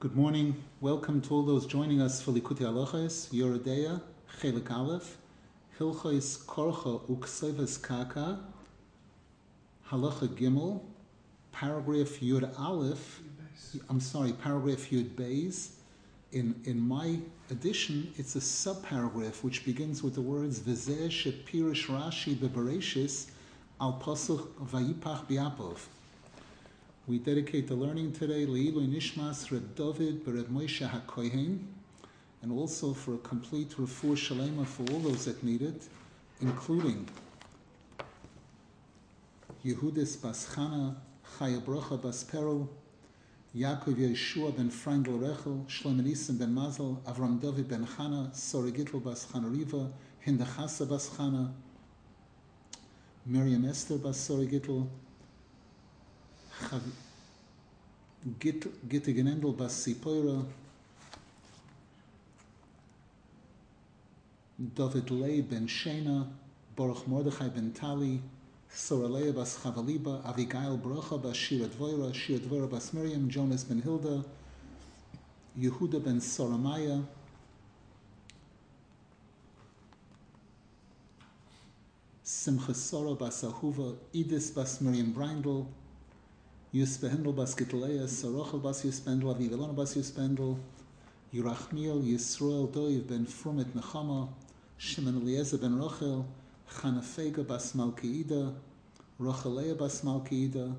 Good morning. Welcome to all those joining us for Likutei Halachos, Yoredeya, Chelik Aleph, Hilchos Korcha Uksevas Kaka, Halacha Gimel, paragraph Yud Aleph, I'm sorry, paragraph Yud Beis. In, in my edition, it's a subparagraph which begins with the words V'zeh shepirish Rashi bebereshis al pasuk vayipach biapov. We dedicate the learning today Leilu Nishmas Reb David Bereb Moshe HaKohen, and also for a complete refuah shalema for all those that need it, including Yehudis Baschana, Chaya Bracha Bas Perel, Yaakov Yeshua ben Frangel Rechel, Shlomo Nissen ben Mazel, Avram David ben Chana, Sori Gittel Bas Chana Riva, Hinda Chasa Bas Chana, Miriam Esther Bas Sori Gitte Genendel Bas Sipoira, David Lei ben Shena, Baruch Mordechai ben Tali, Soraleya bas Chavaliba, Avigail Bracha bas Shira Dvoira, Shira Dvoira bas Miriam, Jonas ben Hilda, Yehuda ben Soramaya, Simcha Sora bas Ahuva, Idis bas Miriam Brindel, Yusbehindel bas Gitleya, Sorochel bas Yuspendel, Avigalona bas Yuspendel, Yerachmiel, Yisrael Doiv ben Frumet Nechama, Shimon Eliezer ben Rochel, Chanafega bas Malkeida, Rochelea bas Malkeida,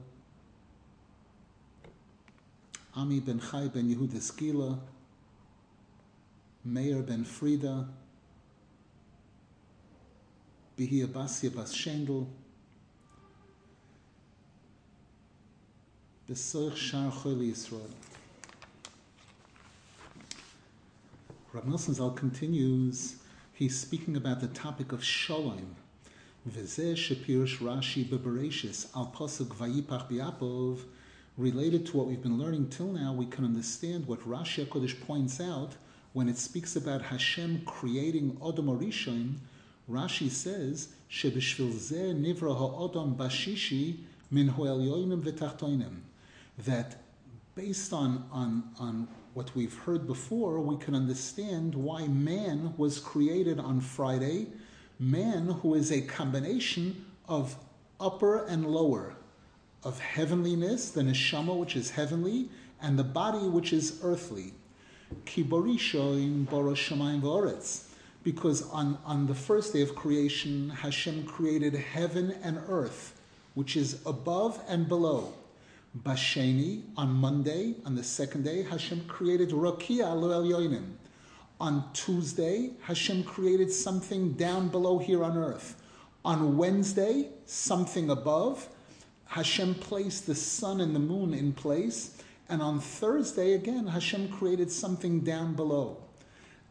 Ami ben Chai ben Yehuda Skila, Meir ben Frida, Behia Basia bas Shendel, Besoich Shar Choli Yisrael. Rav Nosson Zal continues, he's speaking about the topic of Shalom. V'zeh shepirish Rashi bebereshis al pasuk vayipach biapov. Related to what we've been learning till now, we can understand what Rashi Hakodesh points out when it speaks about Hashem creating Odom Arishon. Rashi says shebishvil zeh nivra ha'odom bashishi min ho'elyoinim v'tachtoinim. That based on, on, on what we've heard before, we can understand why man was created on Friday. Man, who is a combination of upper and lower, of heavenliness, the neshama, which is heavenly, and the body, which is earthly. Because on, on the first day of creation, Hashem created heaven and earth, which is above and below. Basheni, on Monday, on the second day, Hashem created Rakia Lo Elyonim. On Tuesday, Hashem created something down below here on earth. On Wednesday, something above. Hashem placed the sun and the moon in place. And on Thursday, again, Hashem created something down below.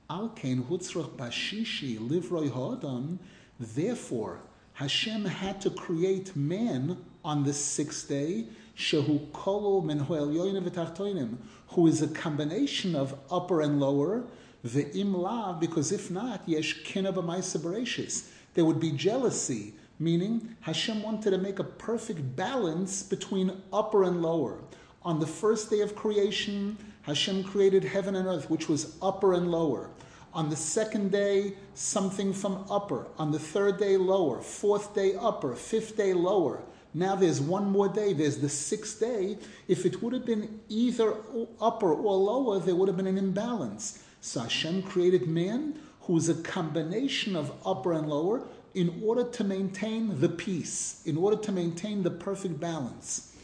Alkein hutzrach bashishi livroi ha'adam. Therefore, Hashem had to create man on the sixth day shehu min v'tachtoinim, who is a combination of upper and lower, ve'im lav, because if not, yesh kina b'maisa There would be jealousy, meaning Hashem wanted to make a perfect balance between upper and lower. On the first day of creation, Hashem created heaven and earth, which was upper and lower. On the second day, something from upper. On the third day, lower. Fourth day, upper. Fifth day, lower. Now there's one more day, there's the sixth day. If it would have been either upper or lower, there would have been an imbalance. So Hashem created man who is a combination of upper and lower in order to maintain the peace, in order to maintain the perfect balance.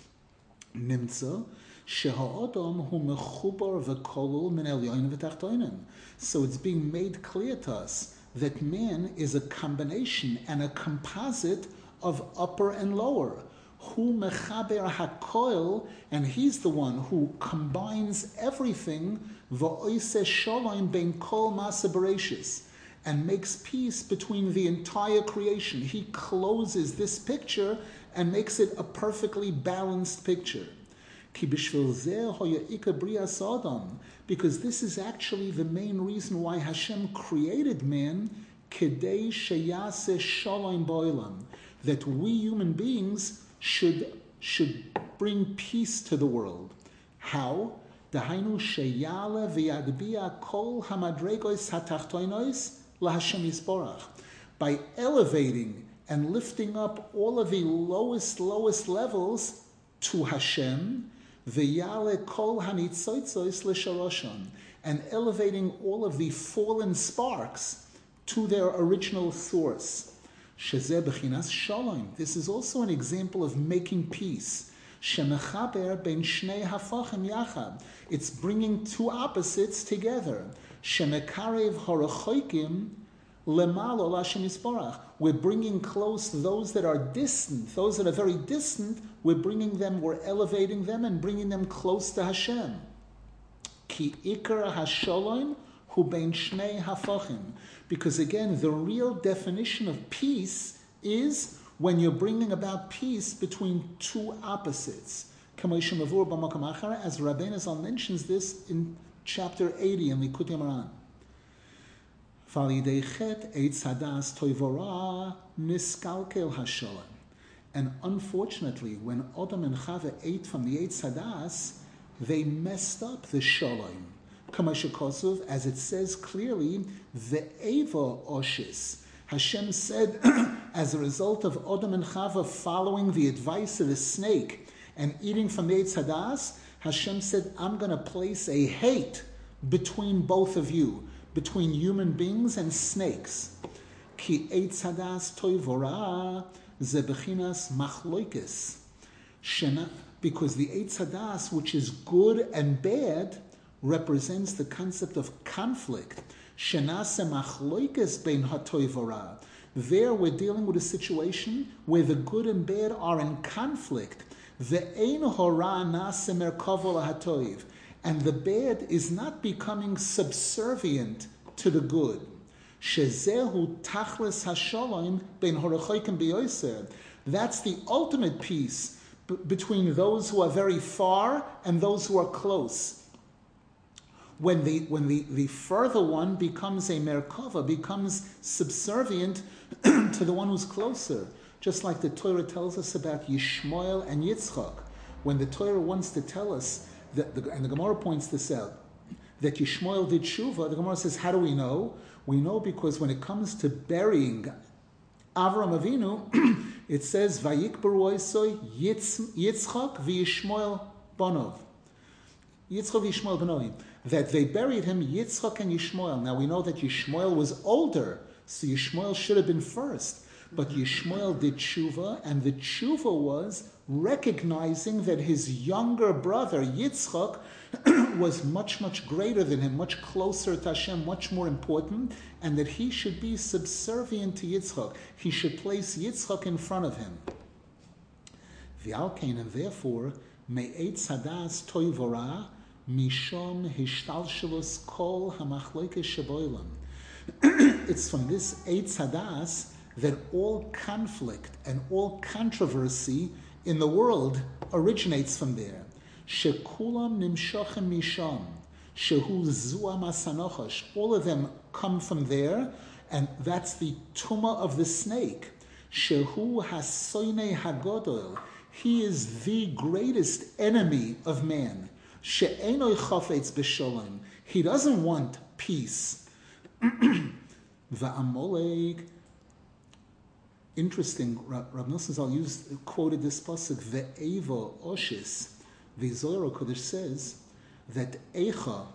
Nimtza, so it's being made clear to us that man is a combination and a composite of upper and lower. Hu mechaber hakoil, and he's the one who combines everything va'oise shalom ben kol masabereshis, and makes peace between the entire creation. He closes this picture and makes it a perfectly balanced picture. Because this is actually the main reason why Hashem created man, kedei sheyase shalom boilam, that we human beings should, should bring peace to the world. How? Dahainu sheyale v'yadbia kol hamadregos hatachtoinos laHashem Yisborach. By elevating and lifting up all of the lowest, lowest levels to Hashem, v'yale kol hanitzoitzos l'sharoshon, and elevating all of the fallen sparks to their original source. Shezeh b'chinas shalom. This is also an example of making peace. Shemechaber ben shnei hafachim yachad. It's bringing two opposites together. Shemekarev lemalo lashem. We're bringing close those that are distant, those that are very distant. We're bringing them, we're elevating them, and bringing them close to Hashem. Ki ikar hasholom ben shnei hafachim. Because again, the real definition of peace is when you're bringing about peace between two opposites. As Rabbeinu Zal mentions this in chapter 80 in Likutei Moharan. And unfortunately, when Adam and Chava ate from the Eitz Hadas, they messed up the Shalom. Kamashakosov, as it says clearly, the Eva Oshis. Hashem said, as a result of Adam and Chava following the advice of the snake and eating from the Eitz Hadas, Hashem said, I'm going to place a hate between both of you, between human beings and snakes. Ki Eitz Hadas toivora zebechinas machloikis. Because the Eitz Hadas, which is good and bad, represents the concept of conflict. There we're dealing with a situation where the good and bad are in conflict. And the bad is not becoming subservient to the good. That's the ultimate peace between those who are very far and those who are close when the when the, the further one becomes a merkava, becomes subservient to the one who's closer. Just like the Torah tells us about Yishmael and Yitzchak. When the Torah wants to tell us that the, and the Gemara points this out, that Yishmael did shuva, the Gemara says, how do we know? We know because when it comes to burying Avram Avinu, it says, Vayik Baruoisoi Yitzchak v'Yishmael Bonov. Yitzchak v'Yishmael Bonovim that they buried him Yitzchak and Yishmael. Now we know that Yishmael was older, so Yishmael should have been first. But Yishmael did tshuva, and the tshuva was recognizing that his younger brother Yitzchak was much, much greater than him, much closer to Hashem, much more important, and that he should be subservient to Yitzchak. He should place Yitzchak in front of him. V'alkein, and therefore, me'etz hadas toivora, Mishom Hishtalshavus Kol Hamachloike Shaboilam. It's from this Eitz Hadas that all conflict and all controversy in the world originates from there. Shekulam Nimshochem Mishom. Shehu Zua Masanochash. All of them come from there, and that's the tuma of the snake. Shehu Hasoine Hagodol. He is the greatest enemy of man. She'enoi chafetz. He doesn't want peace. Va'amolek. Interesting. Rab Nosson Zal used quoted this pasuk. Ve'eva oshis. The Zohar Kodesh says that Echa,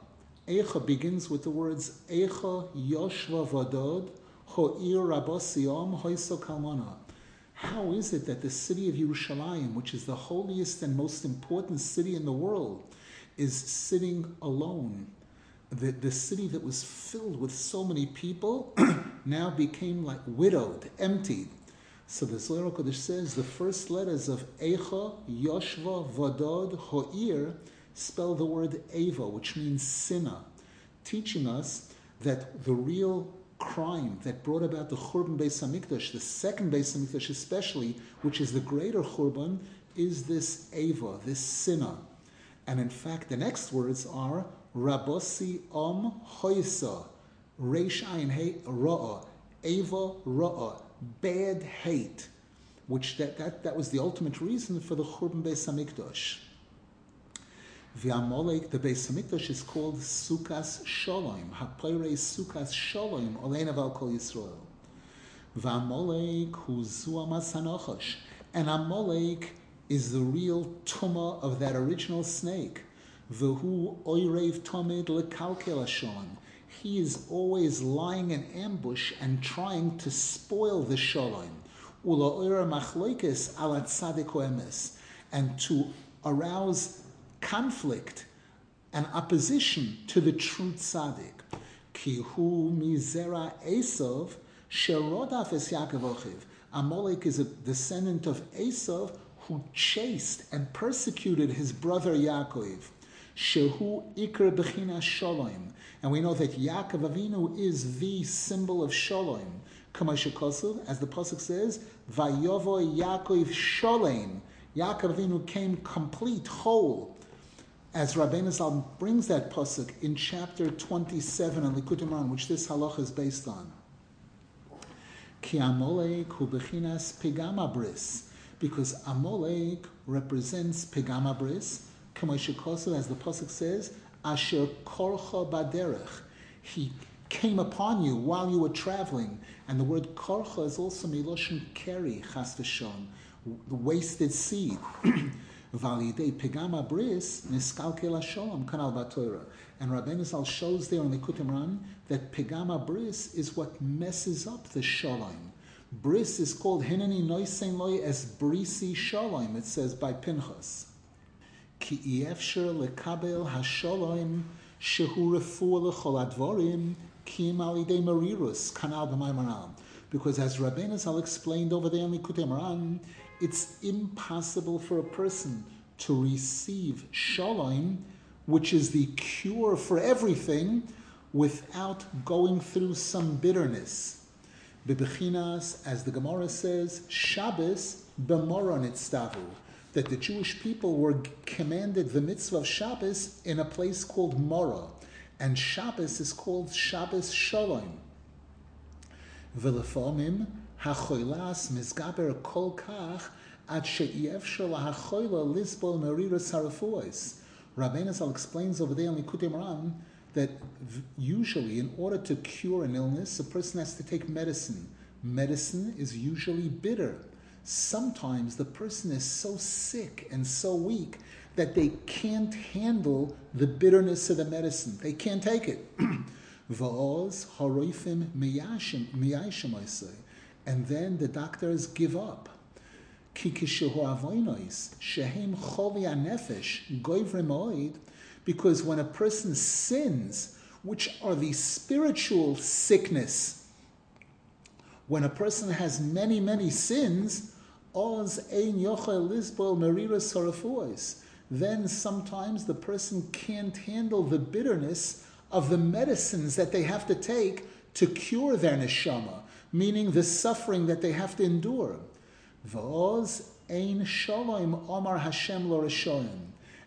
Eicha begins with the words Eicha Yoshva Vadod Ho'ir Rabosiyom Hoiso Kalmana. How is it that the city of Yerushalayim, which is the holiest and most important city in the world, is sitting alone. The, the city that was filled with so many people now became like widowed, emptied. So the Zohar Kodesh says the first letters of Eicha, Yoshva, Vadod, Ho'ir spell the word Eva, which means sinner, teaching us that the real crime that brought about the Churban Beis Hamikdash, the second Beis Hamikdash especially, which is the greater Churban, is this Eva, this sinner. And in fact, the next words are Rabosi Om Hoisa, Reish Ein He Ra'a, Eva Ra'a, bad hate, which that, that, that was the ultimate reason for the Churban Beis Hamikdash. The Amalek, the Beis Hamikdash is called Sukas Shalom. Hapoire Sukas Shalom, Olenav al Kol Yisrael. V'Amalek hu Zuamas. And Amalek is the real tuma of that original snake. V'hu Oirev Tomid Lekalkel Shalom. He is always lying in ambush and trying to spoil the Shalom. Ula Oira Machloikis Alat Tzadik And to arouse conflict and opposition to the true tzaddik. Kihu mizera Esav sherodaf es Yaakov. Amalek is a descendant of Esav who chased and persecuted his brother Yaakov. Shehu ikr bechina shalom. And we know that Yaakov Avinu is the symbol of shalom. As the pasuk says, "Vayovo Yaakov shalom." Yaakov Avinu came complete, whole as Rabbeinu Zal brings that pasuk in chapter 27 in Likutei Moharan, which this halacha is based on. Ki Amolek bechinas pigamabris, because Amolek represents pigamabris, Kamoshikosu, as the pasuk says, Asher korcha baderech. He came upon you while you were traveling, and the word korcha is also miloshin keri chas v'shon, the wasted seed. Validei pegama bris niskalkel hasholom kanal batoira. And Rabbeinu Zal shows there in Likutei Moharan that pegama bris is what messes up the shalom. Bris is called hineni noisen loy as brisi shalom. It says by Pinchas. Ki efsher lekabel hashalom shehu refu lechol advorim kim alidei marirus kanal b'maymaram. Because as Rabbeinu Zal explained over there in Likutei Moharan, it's impossible for a person to receive shalom, which is the cure for everything, without going through some bitterness. Bibichinas, as the Gemara says, Shabbos b'moron itztavu, that the Jewish people were commanded the mitzvah of Shabbos in a place called Mora, and Shabbos is called Shabbos Shalom. V'lefomim hachoilas mizgaber kol kach ad she'efshel lahachoila lisbol merira sarafuos. Rabbeinu explains over there in Likutei that usually, in order to cure an illness, a person has to take medicine. Medicine is usually bitter. Sometimes the person is so sick and so weak that they can't handle the bitterness of the medicine. They can't take it. And then the doctors give up. Because when a person sins, which are the spiritual sickness, when a person has many, many sins, then sometimes the person can't handle the bitterness of the medicines that they have to take to cure their neshama, meaning the suffering that they have to endure. V'oz ein shalom omar Hashem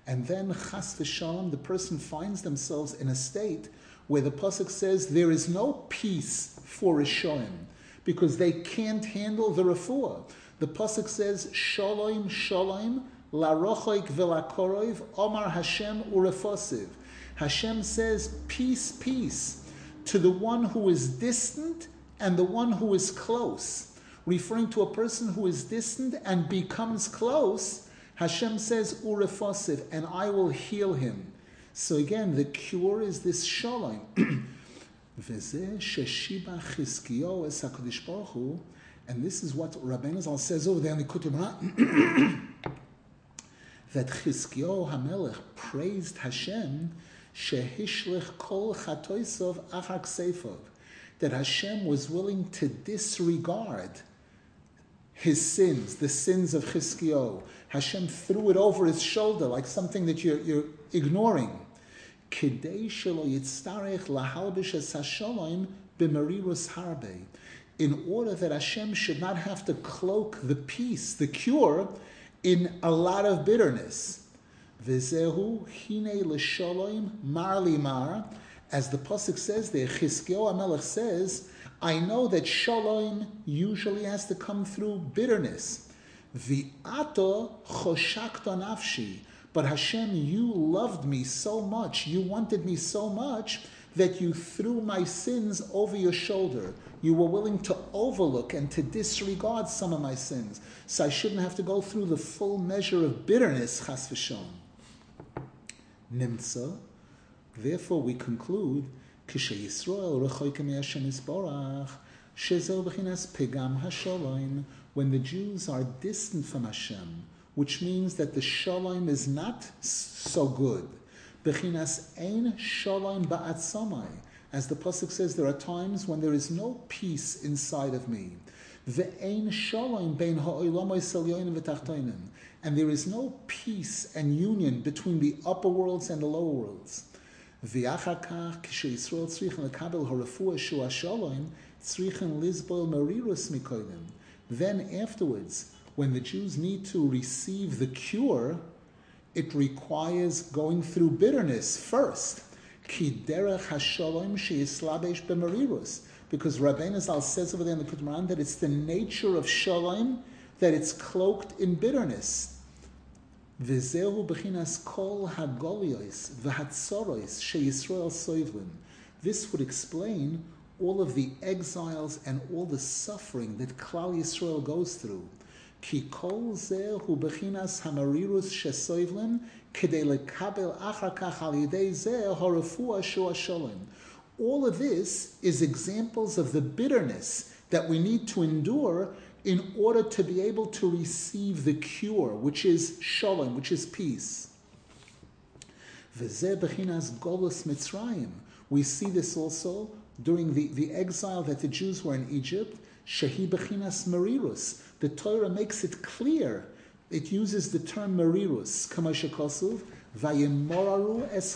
And then chas v'shalom, the person finds themselves in a state where the pasuk says there is no peace for Rishoim because they can't handle the refuah. The pasuk says shalom shalom larochoik v'lakoroiv omar Hashem urefosiv. Hashem says peace peace to the one who is distant and the one who is close referring to a person who is distant and becomes close, Hashem says, Urefosiv, and I will heal him. So again, the cure is this shalom. and this is what Rabbeinu Zal says over there in the Kutim that Chizkiyahu Hamelech praised Hashem shehishlich kol chatoisov achar ksefov that Hashem was willing to disregard his sins, the sins of Chizkiyo. Hashem threw it over his shoulder like something that you're, you're ignoring. In order that Hashem should not have to cloak the peace, the cure, in a lot of bitterness. As the pasuk says there, Chizkiyo Amelech says I know that shalom usually has to come through bitterness. V'ato choshakta nafshi. But Hashem, you loved me so much, you wanted me so much that you threw my sins over your shoulder. You were willing to overlook and to disregard some of my sins. So I shouldn't have to go through the full measure of bitterness, chas v'shon. Nimtza. Therefore, we conclude, When the Jews are distant from Hashem, which means that the shalom is not so good. Bechinas ein shalom ba'atzamai. As the pasuk says, there are times when there is no peace inside of me. Ve'ein shalom bein ha'olam And there is no peace and union between the upper worlds and the lower worlds. ואחר כך, כשישראל צריכים לקבל הרפואה של השלום, צריכים לסבול מרירוס מקודם. Then afterwards, when the Jews need to receive the cure, it requires going through bitterness first. Because Rabbeinu Zal says over there in Likutei Moharan that it's the nature of shalom that it's cloaked in bitterness. V'zehu b'chinas kol hagoliois v'hatzorois sheyisrael soivlim. This would explain all of the exiles and all the suffering that Klal Yisrael goes through. Ki kol zeh hu bechinas hamarirus shesoivlim kedei lekabel achar kach al zeh horafua shua sholem. All of this is examples of the bitterness that we need to endure in order to be able to receive the cure, which is shalom, which is peace. We see this also during the, the exile that the Jews were in Egypt. Shehi bechinas marirus the Torah makes it clear. It uses the term merirus,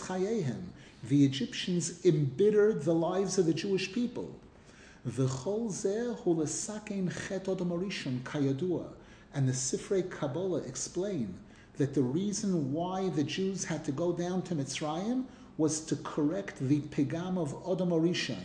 chayehem. The Egyptians embittered the lives of the Jewish people. V'chol zeh hulesakein chet odomarishon kayadua. And the Sifrei Kabbalah explain that the reason why the Jews had to go down to Mitzrayim was to correct the pegam of Odom Orishon,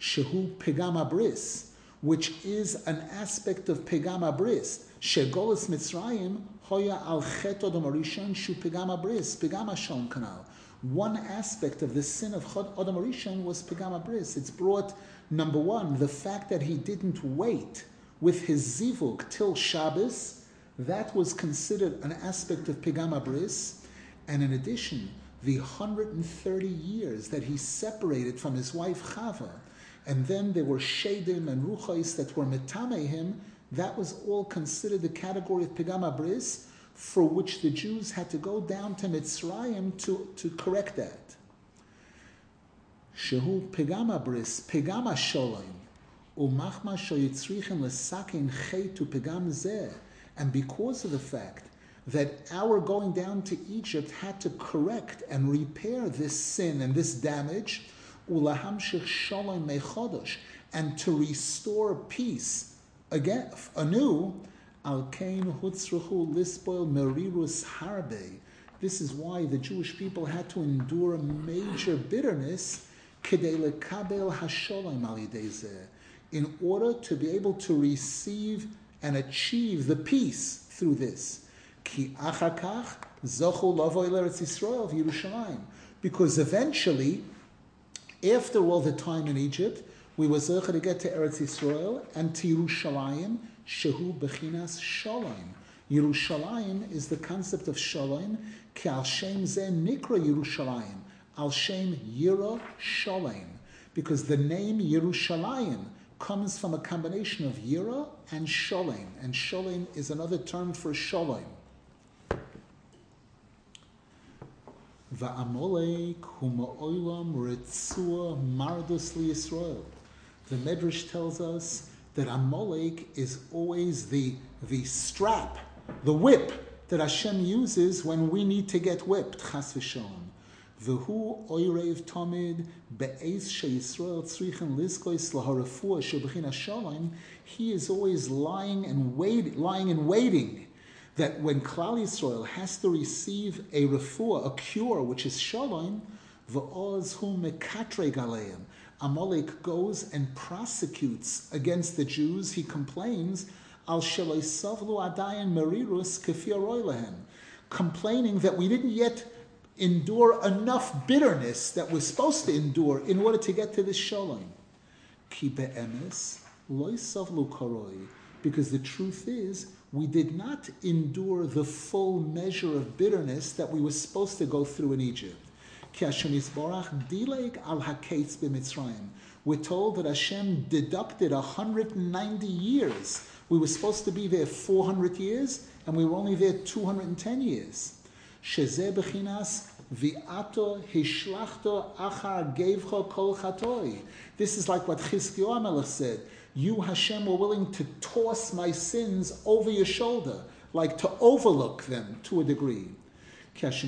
shehu pegam abris, which is an aspect of Pegam Abris. Shegolis Mitzrayim, Hoya al Chet Odom Arishon, Shu Pegam Abris, Pegam Ashon Kanal. One aspect of the sin of Arishon was Pegam Abris. It's brought, number one, the fact that he didn't wait with his zivuk till Shabbos, that was considered an aspect of Pegam Abris. And in addition, the 130 years that he separated from his wife Chava, and then there were Shadim and Ruchais that were Metame him, that was all considered the category of Pegama Bris, for which the Jews had to go down to Mitzrayim to, to correct that. Shehu Pegama Bris, Pegama Sholem, Umachma Shoyitzrichen Lesakin to Pegam Zeh. And because of the fact that our going down to Egypt had to correct and repair this sin and this damage, ulahamshich shalom mechodosh, and to restore peace again anew. Al kain hutzruchu lispoil merirus harbe. This is why the Jewish people had to endure major bitterness in order to be able to receive and achieve the peace through this. Because eventually after all the time in Egypt, we were zecher to get to Eretz Yisrael and to Yerushalayim, shehu bechinas shalom. Yerushalayim is the concept of shalom, ki al shem nikra Yerushalayim, al shem Shalom, because the name Yerushalayim comes from a combination of Yira and Shalom, and Shalom is another term for Shalom. Va'amolek huma'olam ritzua mardus Yisrael. The Medrash tells us that Amalek is always the, the strap, the whip that Hashem uses when we need to get whipped, chas v'shon. V'hu oirev tamid be'ez she'Yisrael tzrichen liskois laharafua shebechin hashalom. He is always lying and wait, lying and waiting that when Klal Yisrael has to receive a refuah, a cure, which is shalom, v'oz hu mekatre galeim. Amalek goes and prosecutes against the Jews. He complains, al savlu adayin merirus lehem. complaining that we didn't yet endure enough bitterness that we're supposed to endure in order to get to this shalom. Ki be'emes loisavlu koroi. Because the truth is, we did not endure the full measure of bitterness that we were supposed to go through in Egypt. We're told that Hashem deducted 190 years. We were supposed to be there 400 years, and we were only there 210 years. Kol chatoi. This is like what Chizkiyahu said. You, Hashem, were willing to toss my sins over your shoulder, like to overlook them to a degree. Because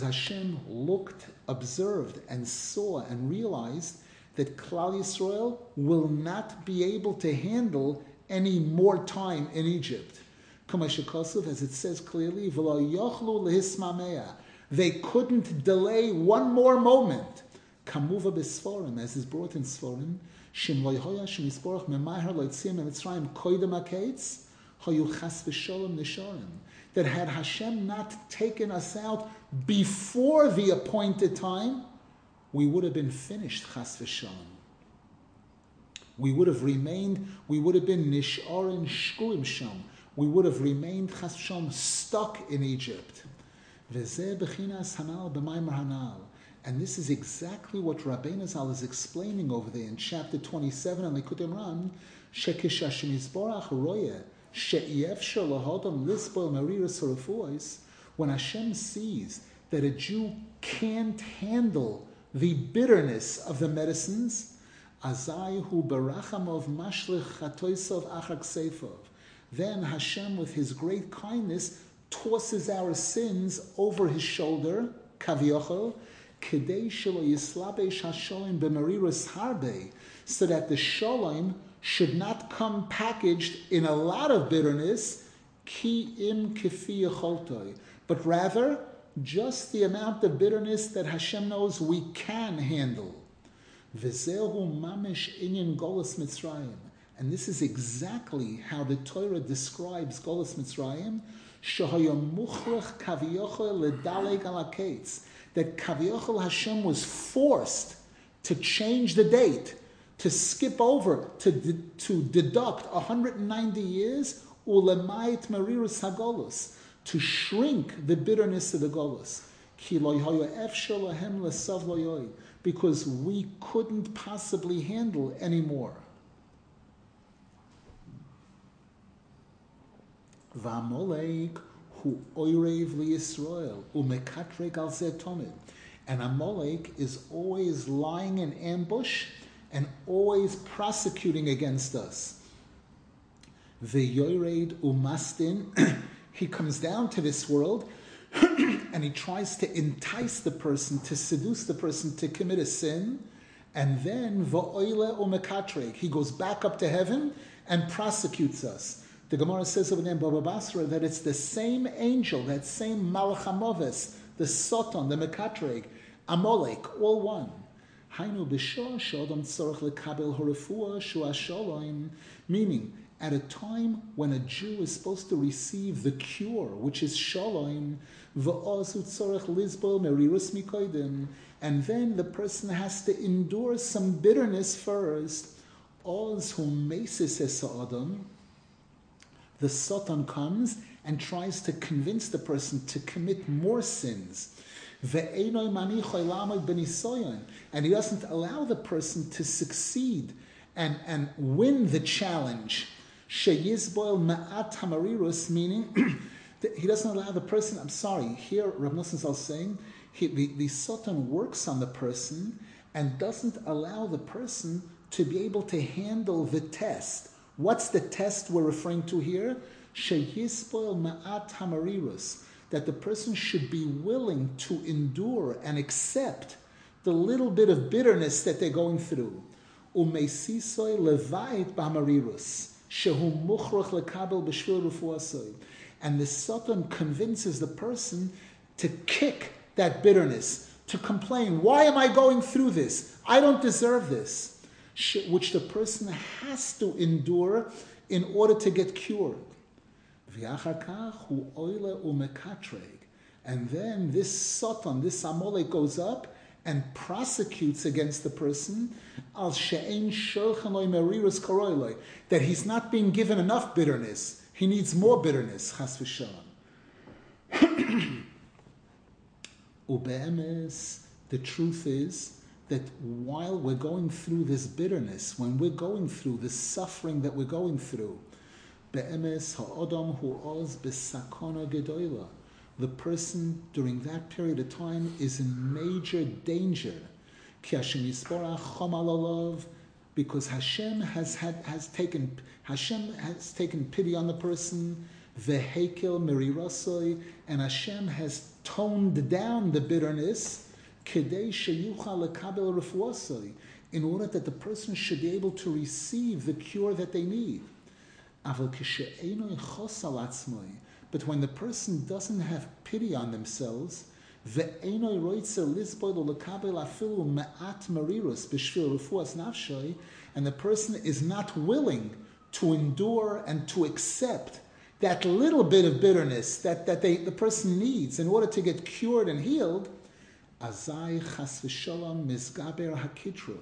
Hashem looked, observed, and saw and realized that Klal Yisrael will not be able to handle any more time in Egypt. As it says clearly, they couldn't delay one more moment. Kamuva b'sforim, as is brought in Sforim, shim loyhoya shim yisporach memahar loitzim emitzrayim koidem akates, hoyu nishorim. That had Hashem not taken us out before the appointed time, we would have been finished chas v'sholem. We would have remained, we would have been nisharin shkuim sham. We would have remained chas v'sholem stuck in Egypt. And this is exactly what Rabbeinu Zal is explaining over there in chapter 27 in Likutei Moharan, Shekish Hashem Yisborach Roye, She'iev Shalahodam Lisboil Mariras Harafuos, when Hashem sees that a Jew can't handle the bitterness of the medicines, Azayhu Barachamov Mashlich Chatoisov Achak Seifov. Then Hashem, with his great kindness, tosses our sins over his shoulder, Kaviochel, so that the shalom should not come packaged in a lot of bitterness, ki im but rather just the amount of bitterness that Hashem knows we can handle. V'zehu mamish inyan golas mitzrayim. And this is exactly how the Torah describes Golas Mitzrayim, Kaviyochel that Kaviyachal Hashem was forced to change the date, to skip over, to, to deduct 190 years, ulemait marirus hagolus, to shrink the bitterness of the golus. Because we couldn't possibly handle anymore. V'amolek hu oirev li Yisrael umekatrek al. And Amalek is always lying in ambush and always prosecuting against us. The Yored Umastin, he comes down to this world and he tries to entice the person, to seduce the person to commit a sin. And then Va'oile Umekatrek, he goes back up to heaven and prosecutes us. The Gemara says over there in Baba Basra that it's the same angel, that same Malachamovis, the Soton, the Mekatreg, Amalek, all one. Meaning at a time when a Jew is supposed to receive the cure, which is shalom, and then the person has to endure some bitterness first. The Satan comes and tries to convince the person to commit more sins. And he doesn't allow the person to succeed and, and win the challenge. Meaning, he doesn't allow the person, I'm sorry, here Rav Nosson is saying, he, the, the Satan works on the person and doesn't allow the person to be able to handle the test What's the test we're referring to here? Shehispoil ma'at hamarirus, that the person should be willing to endure and accept the little bit of bitterness that they're going through. Umesisoy levait b'hamarirus, shehu muchrach lekabel b'shvil rufuasoy. And the Satan convinces the person to kick that bitterness, to complain, why am I going through this? I don't deserve this which the person has to endure in order to get cured. And then this Satan, this Amalek goes up and prosecutes against the person that he's not being given enough bitterness. He needs more bitterness. Chas v'shalom. Ube'emes, the truth is that while we're going through this bitterness, when we're going through this suffering that we're going through, be'emes ha'odom hu'oz b'sakona gedoyla, the person during that period of time is in major danger. Because Hashem has had has taken Hashem has taken pity on the person, vehekel merirasoi, and Hashem has toned down the bitterness, in order that the person should be able to receive the cure that they need. But when the person doesn't have pity on themselves, and the person is not willing to endure and to accept that little bit of bitterness that, that they, the person needs in order to get cured and healed, azai chas mizgaber hakitrug.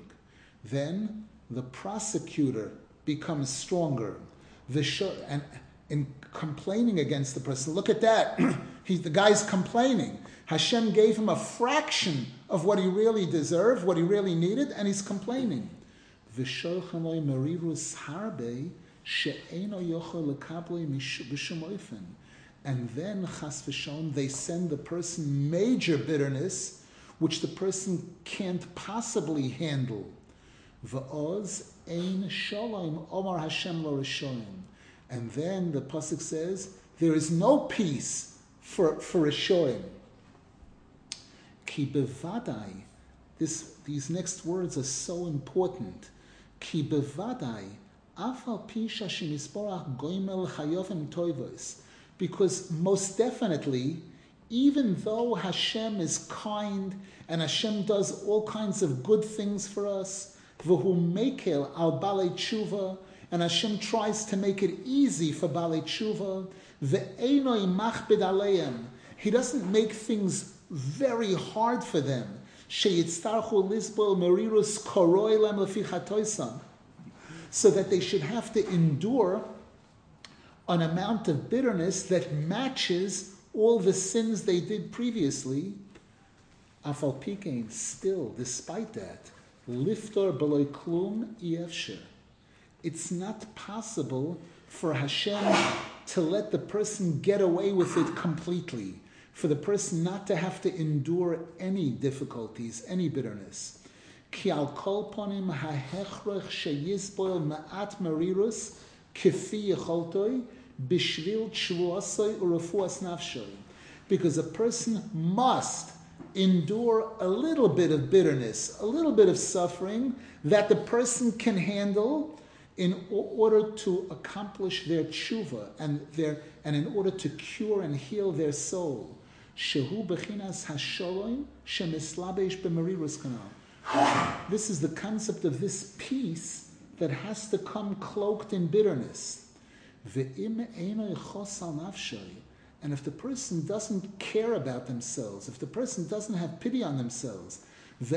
Then the prosecutor becomes stronger. And in complaining against the person. Look at that. he, the guy's complaining. Hashem gave him a fraction of what he really deserved, what he really needed, and he's complaining. And then, chas v'shon, they send the person major bitterness, which the person can't possibly handle. V'oz ein shalom omar Hashem lo and then the pasuk says there is no peace for for a shoim. Ki bevadai. This these next words are so important. Ki bevadai. Afal pisha shemisporach goimel chayovim toivos. Because most definitely, even though Hashem is kind and Hashem does all kinds of good things for us, v'hu mekel al balei tshuva, and Hashem tries to make it easy for Bali Tshuva. Ve'enoi machbid aleim. He doesn't make things very hard for them. So that they should have to endure an amount of bitterness that matches all the sins they did previously. Afal still, despite that, liftor beloy klum it's not possible for Hashem to let the person get away with it completely, for the person not to have to endure any difficulties, any bitterness. Because a person must endure a little bit of bitterness, a little bit of suffering that the person can handle in order to accomplish their tshuva and their and in order to cure and heal their soul. Shehu bechinas shemislabesh kanal. This is the concept of this peace that has to come cloaked in bitterness. And if the person doesn't care about themselves, if the person doesn't have pity on themselves, and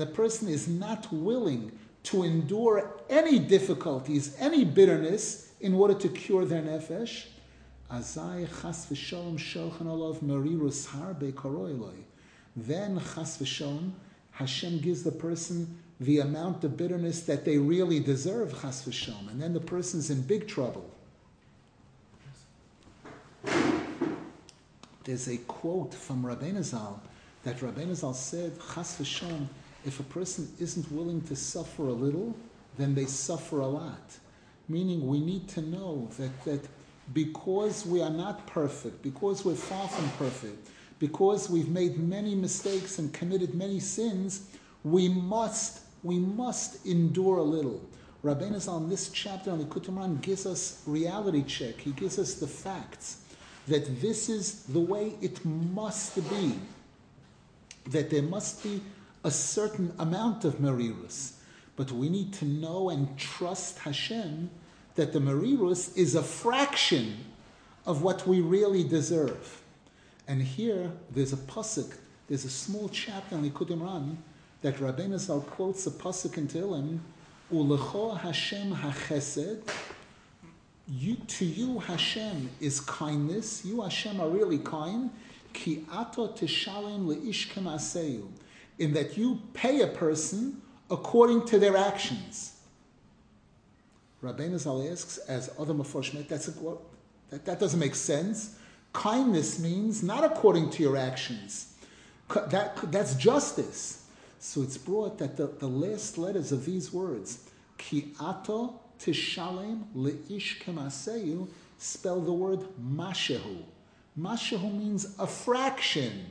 the person is not willing to endure any difficulties, any bitterness in order to cure their nefesh, azai chas v'shalom sholchan olav merirus harbe koroiloi. Then chas v'shalom, Hashem gives the person the amount of bitterness that they really deserve, chas v'shalom, and then the person's in big trouble. There's a quote from Rabbeinu Zal that Rabbeinu Zal said, chas v'shalom, if a person isn't willing to suffer a little, then they suffer a lot. Meaning, we need to know that, that because we are not perfect, because we're far from perfect, because we've made many mistakes and committed many sins, we must, we must endure a little. Rabbeinu on this chapter on Likutei Moharan gives us reality check. He gives us the facts that this is the way it must be. That there must be a certain amount of merirus. But we need to know and trust Hashem that the Merirus is a fraction of what we really deserve. And here, there's a pasuk, there's a small chapter in Likutei Moharan that Rabbeinu Zal quotes a pasuk in Tehillim, Ulecho Hashem HaChesed, you, to you Hashem is kindness, you Hashem are really kind, Ki ato tishalem leish kemaseyu, in that you pay a person according to their actions. Rabbeinu Zal asks, as other Meforshim, that's a, that, that doesn't make sense. Kindness means not according to your actions. That, that's justice. So it's brought that the, the last letters of these words, ki ato tishalem leish kemaseyu, spell the word mashehu. Mashahu means a fraction.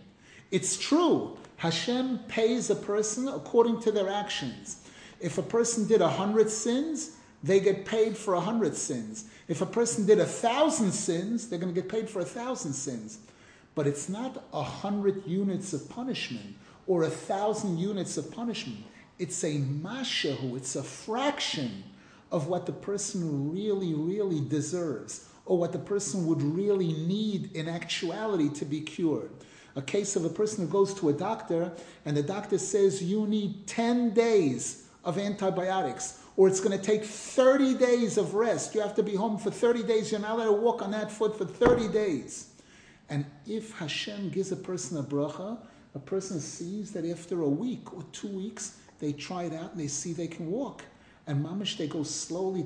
It's true. Hashem pays a person according to their actions. If a person did a hundred sins, they get paid for a hundred sins. If a person did a thousand sins, they're going to get paid for a thousand sins. But it's not a hundred units of punishment or a thousand units of punishment. It's a mashahu, it's a fraction of what the person really, really deserves or what the person would really need in actuality to be cured. A case of a person who goes to a doctor and the doctor says you need 10 days of antibiotics or it's going to take 30 days of rest. You have to be home for 30 days. You're not allowed to walk on that foot for 30 days. And if Hashem gives a person a bracha, a person sees that after a week or two weeks, they try it out and they see they can walk. And mamish, they go slowly.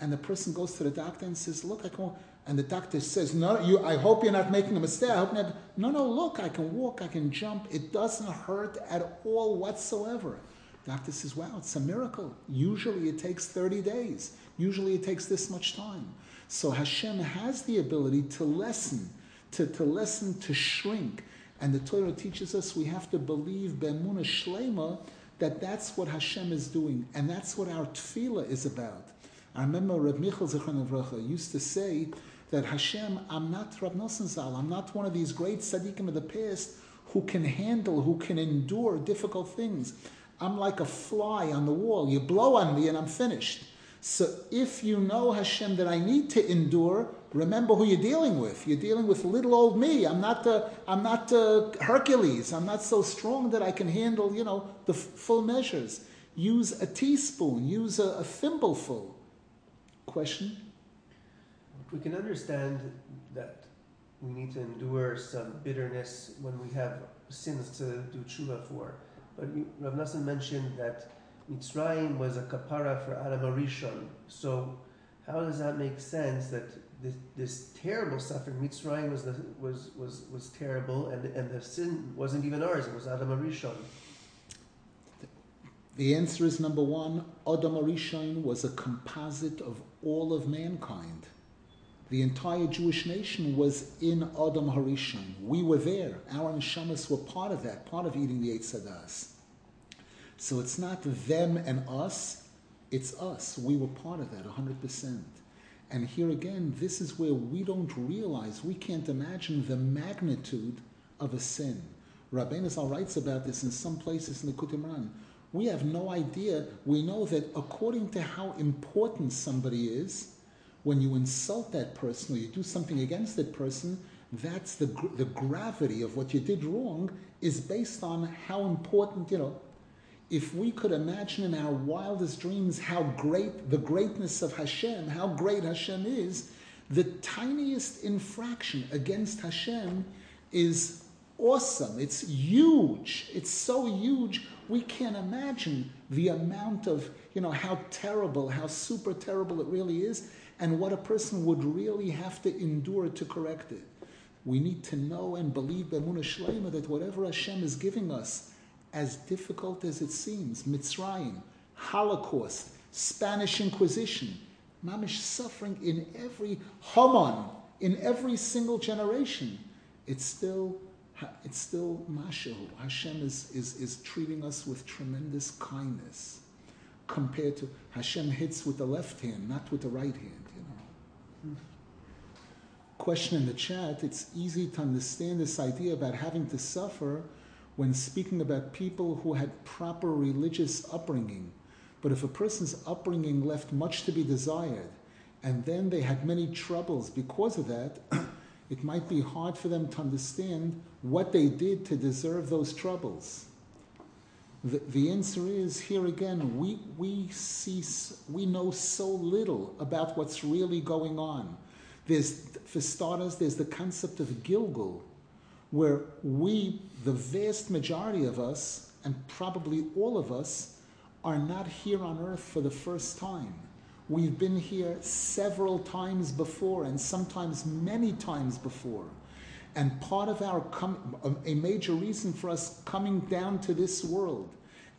And the person goes to the doctor and says, "Look, I can." Walk. And the doctor says, "No, you. I hope you're not making a mistake. I hope not." No, no. Look, I can walk. I can jump. It doesn't hurt at all whatsoever. Doctor says, "Wow, it's a miracle. Usually it takes 30 days. Usually it takes this much time." So Hashem has the ability to lessen, to, to lessen, to shrink. And the Torah teaches us we have to believe Bemuna Shlema that that's what Hashem is doing, and that's what our tefillah is about. I remember Reb Michal Zichron used to say that Hashem, I'm not Rab Nosson Zal, I'm not one of these great tzaddikim of the past who can handle, who can endure difficult things. I'm like a fly on the wall. You blow on me and I'm finished. So if you know Hashem that I need to endure, remember who you're dealing with. You're dealing with little old me. I'm not the, I'm not the Hercules. I'm not so strong that I can handle, you know, the f- full measures. Use a teaspoon. Use a, a thimbleful. Question? We can understand that we need to endure some bitterness when we have sins to do tshuva for. But Rav Nassan mentioned that Mitzrayim was a kapara for Adam Arishon. So how does that make sense that this, this terrible suffering, Mitzrayim was, the, was, was, was terrible, and, and the sin wasn't even ours, it was Adam Arishon? The answer is number one, Adam Arishon was a composite of all of mankind. The entire Jewish nation was in Adam Harishon. We were there. Our neshamas were part of that, part of eating the Eitz Hadas. So it's not them and us, it's us. We were part of that 100%. And here again, this is where we don't realize, we can't imagine the magnitude of a sin. Rabbeinu Zal writes about this in some places in the Likutei Moharan. We have no idea. We know that according to how important somebody is, when you insult that person or you do something against that person, that's the, the gravity of what you did wrong is based on how important, you know, if we could imagine in our wildest dreams how great the greatness of Hashem, how great Hashem is, the tiniest infraction against Hashem is awesome. It's huge. It's so huge we can't imagine the amount of, you know, how terrible, how super terrible it really is, and what a person would really have to endure to correct it. We need to know and believe B'emunah Shlema that whatever Hashem is giving us, as difficult as it seems, Mitzrayim, Holocaust, Spanish Inquisition, mamish suffering in every Haman, in every single generation, it's still it's still mashu. Hashem is, is, is treating us with tremendous kindness compared to Hashem hits with the left hand, not with the right hand. Question in the chat, it's easy to understand this idea about having to suffer when speaking about people who had proper religious upbringing. But if a person's upbringing left much to be desired, and then they had many troubles because of that, it might be hard for them to understand what they did to deserve those troubles. The, the answer is here again, we, we, see, we know so little about what's really going on. There's, for starters, there's the concept of Gilgul, where we, the vast majority of us, and probably all of us, are not here on earth for the first time. We've been here several times before, and sometimes many times before. And part of our, com- a major reason for us coming down to this world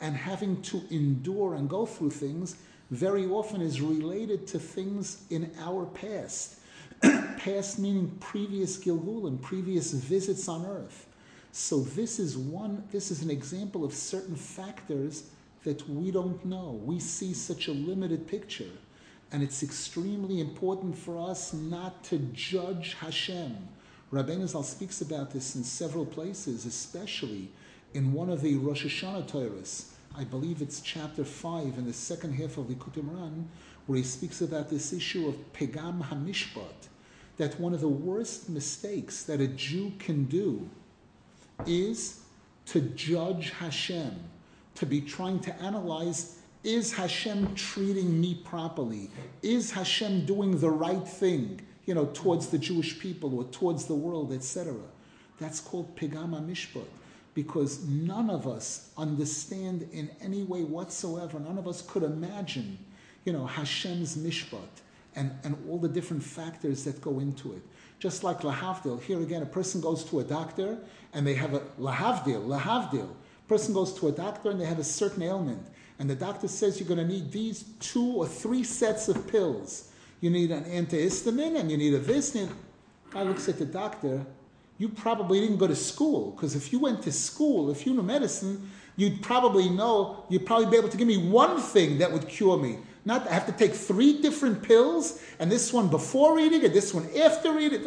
and having to endure and go through things very often is related to things in our past. past meaning previous Gilgulim, previous visits on earth. So this is one, this is an example of certain factors that we don't know. We see such a limited picture. And it's extremely important for us not to judge Hashem. Rabbeinu Zal speaks about this in several places, especially in one of the Rosh Hashanah Torahs. I believe it's chapter 5 in the second half of the Likutei Moharan, where he speaks about this issue of Pegam HaMishpat, that one of the worst mistakes that a Jew can do is to judge Hashem, to be trying to analyze is Hashem treating me properly? Is Hashem doing the right thing, you know, towards the Jewish people or towards the world, etc.? That's called Pegam HaMishpat because none of us understand in any way whatsoever, none of us could imagine, you know, Hashem's Mishpat and, and all the different factors that go into it. Just like Lahavdil, here again, a person goes to a doctor and they have a Lahavdil, Lahavdil. Person goes to a doctor and they have a certain ailment and the doctor says you're going to need these two or three sets of pills. You need an antihistamine and you need a this. And guy looks at the doctor. You probably didn't go to school because if you went to school, if you knew medicine, you'd probably know, you'd probably be able to give me one thing that would cure me. Not I have to take three different pills and this one before eating and this one after eating.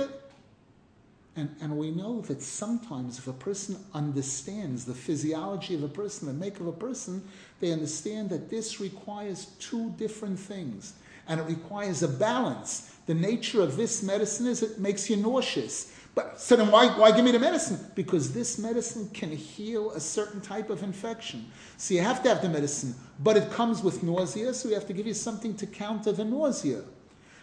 And, and we know that sometimes if a person understands the physiology of a person, the make of a person, they understand that this requires two different things. And it requires a balance. The nature of this medicine is it makes you nauseous. But so then why, why give me the medicine? Because this medicine can heal a certain type of infection. So you have to have the medicine. But it comes with nausea, so we have to give you something to counter the nausea.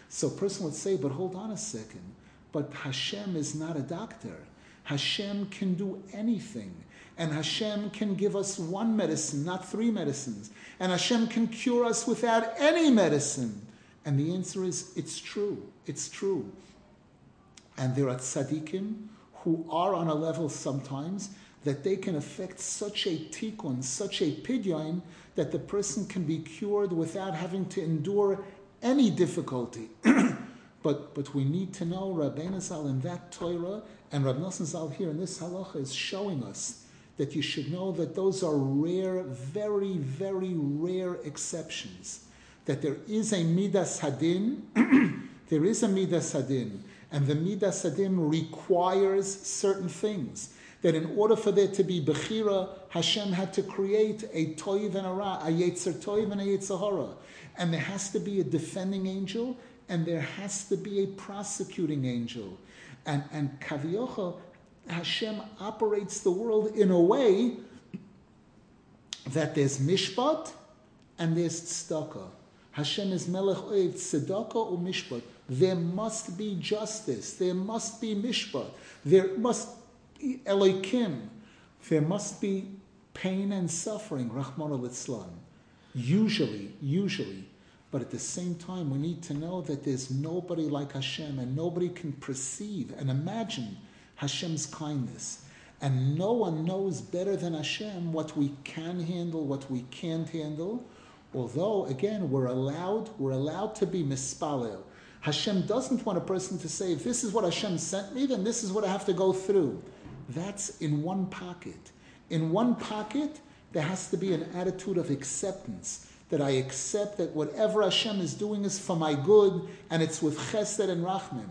So a person would say, but hold on a second. But Hashem is not a doctor. Hashem can do anything. And Hashem can give us one medicine, not three medicines. And Hashem can cure us without any medicine. And the answer is, it's true. It's true. And there are tzaddikim who are on a level sometimes that they can affect such a tikkun, such a pidyon, that the person can be cured without having to endure any difficulty. But, but we need to know Rabbeinu Zal in that Torah and Rab Nosson Zal here in this halacha is showing us that you should know that those are rare, very, very rare exceptions. That there is a midas hadin, there is a midas hadin, and the midas hadin requires certain things. That in order for there to be bechira, Hashem had to create a toiv and a ra, a yetzer toiv and a yetzer and there has to be a defending angel and there has to be a prosecuting angel. And, and Kaviyachol, Hashem operates the world in a way that there's mishpat and there's tzedakah. Hashem is melech oiv tzedakah or mishpat. There must be justice. There must be mishpat. There must be. There must be pain and suffering. Rahman al Usually, usually, but at the same time, we need to know that there's nobody like Hashem, and nobody can perceive and imagine Hashem's kindness. And no one knows better than Hashem what we can handle, what we can't handle. Although, again, we're allowed, we're allowed to be mispalel. Hashem doesn't want a person to say, if this is what Hashem sent me, then this is what I have to go through. That's in one pocket. In one pocket, there has to be an attitude of acceptance that I accept that whatever Hashem is doing is for my good and it's with chesed and rachmim.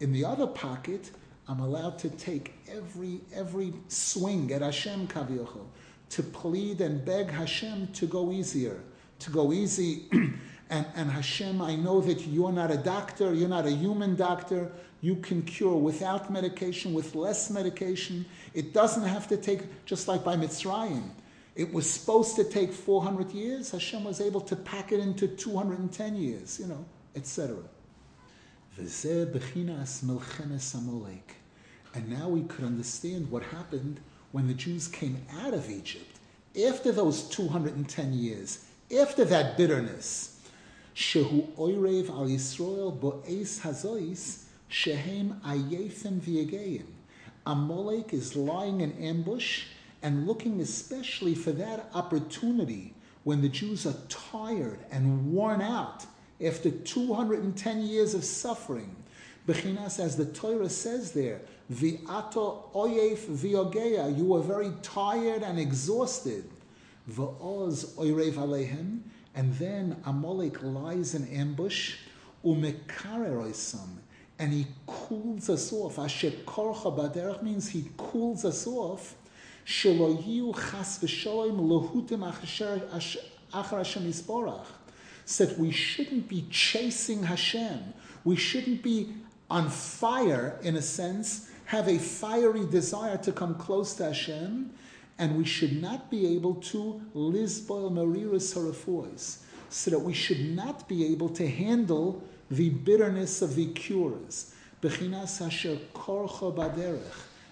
In the other pocket, I'm allowed to take every every swing at Hashem kaviyachol, to plead and beg Hashem to go easier, to go easy. and, and Hashem, I know that you're not a doctor, you're not a human doctor. You can cure without medication, with less medication. It doesn't have to take, just like by Mitzrayim. It was supposed to take 400 years. Hashem was able to pack it into 210 years, you know, etc. And now we could understand what happened when the Jews came out of Egypt. After those 210 years, after that bitterness, Shehu Oirev al Yisrael bo'es hazois shehem ayefim v'yegeyim. Amalek is lying in ambush and looking especially for that opportunity when the Jews are tired and worn out after 210 years of suffering. Bechinas, as the Torah says there, Vi'ato oyef v'yogeya, you were very tired and exhausted. V'oz oirev alehem, and then Amalek lies in ambush, umekareroisam, and he cools us off. Asher baderach means he cools us off. Shelo chas v'sholem lohutim achar Hashem yisborach. Said we shouldn't be chasing Hashem. We shouldn't be on fire, in a sense, have a fiery desire to come close to Hashem, and we should not be able to lisboil mariris harafois, so that we should not be able to handle the bitterness of the cures. Bechinas asher korcha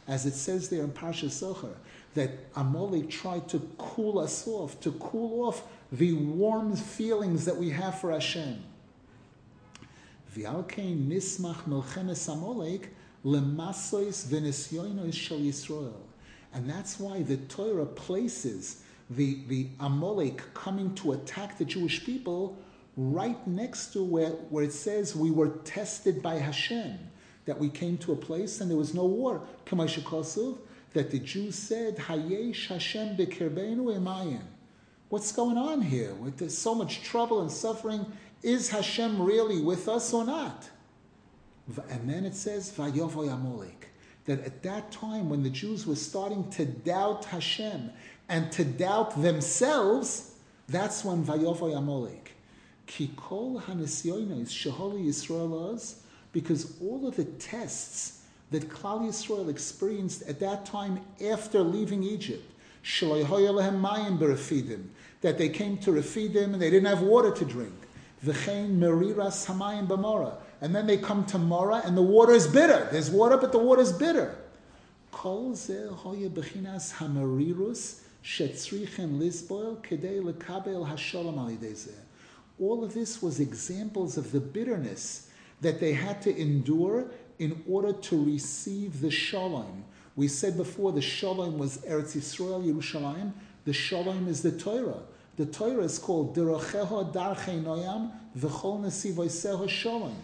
as it says there in Parsha Zachor, that Amalek tried to cool us off, to cool off the warm feelings that we have for Hashem. V'alkein nismach melchemes Amalek lemasois v'nisyoinos shel Yisrael. And that's why the Torah places the, the Amalek coming to attack the Jewish people right next to where, where it says we were tested by Hashem, that we came to a place and there was no war. That the Jews said, Hayesh Hashem bekirbeinu emayin. What's going on here? With so much trouble and suffering, is Hashem really with us or not? And then it says, Vayovoy Amalek. That at that time, when the Jews were starting to doubt Hashem and to doubt themselves, that's when Amalek. Kikol Hanisyoinos Sheholi Yisrael because all of the tests that Klal Yisrael experienced at that time after leaving Egypt, that they came to Refidim and they didn't have water to drink. V'chein meriras hamayim b'mora. And then they come to Mora and the water is bitter. There's water, but the water is bitter. All of this was examples of the bitterness that they had to endure in order to receive the shalom. We said before the shalom was Eretz Yisrael, Yerushalayim. The shalom is the Torah. The Torah is called Deracheho Darchei Noyam V'chol Nesivoiseho Shalom.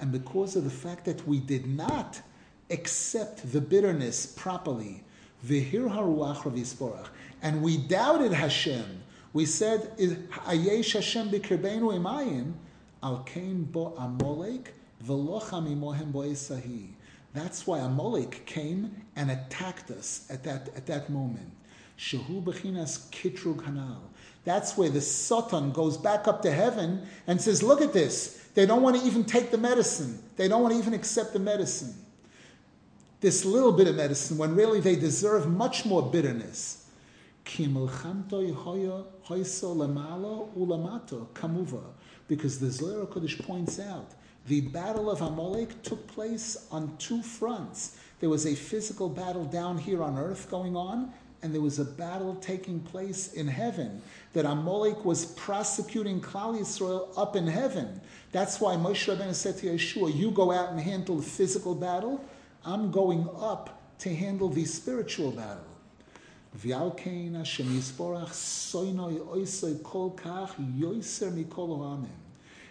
And because of the fact that we did not accept the bitterness properly, and we doubted Hashem, we said, Ayesh Hashem b'kirbeinu imayim, al bo amolek, v'locham imohem bo esahi. That's why Amalek came and attacked us at that, at that moment. Shehu bechinas kitrug hanal. That's where the Satan goes back up to heaven and says, Look at this. They don't want to even take the medicine. They don't want to even accept the medicine. This little bit of medicine, when really they deserve much more bitterness. Because the Zohar Kodesh points out the battle of Amalek took place on two fronts. There was a physical battle down here on earth going on, and there was a battle taking place in heaven. That Amalek was prosecuting Klal Yisrael up in heaven. That's why Moshe Rabbeinu said to Yehoshua, "You go out and handle the physical battle. I'm going up to handle the spiritual battle."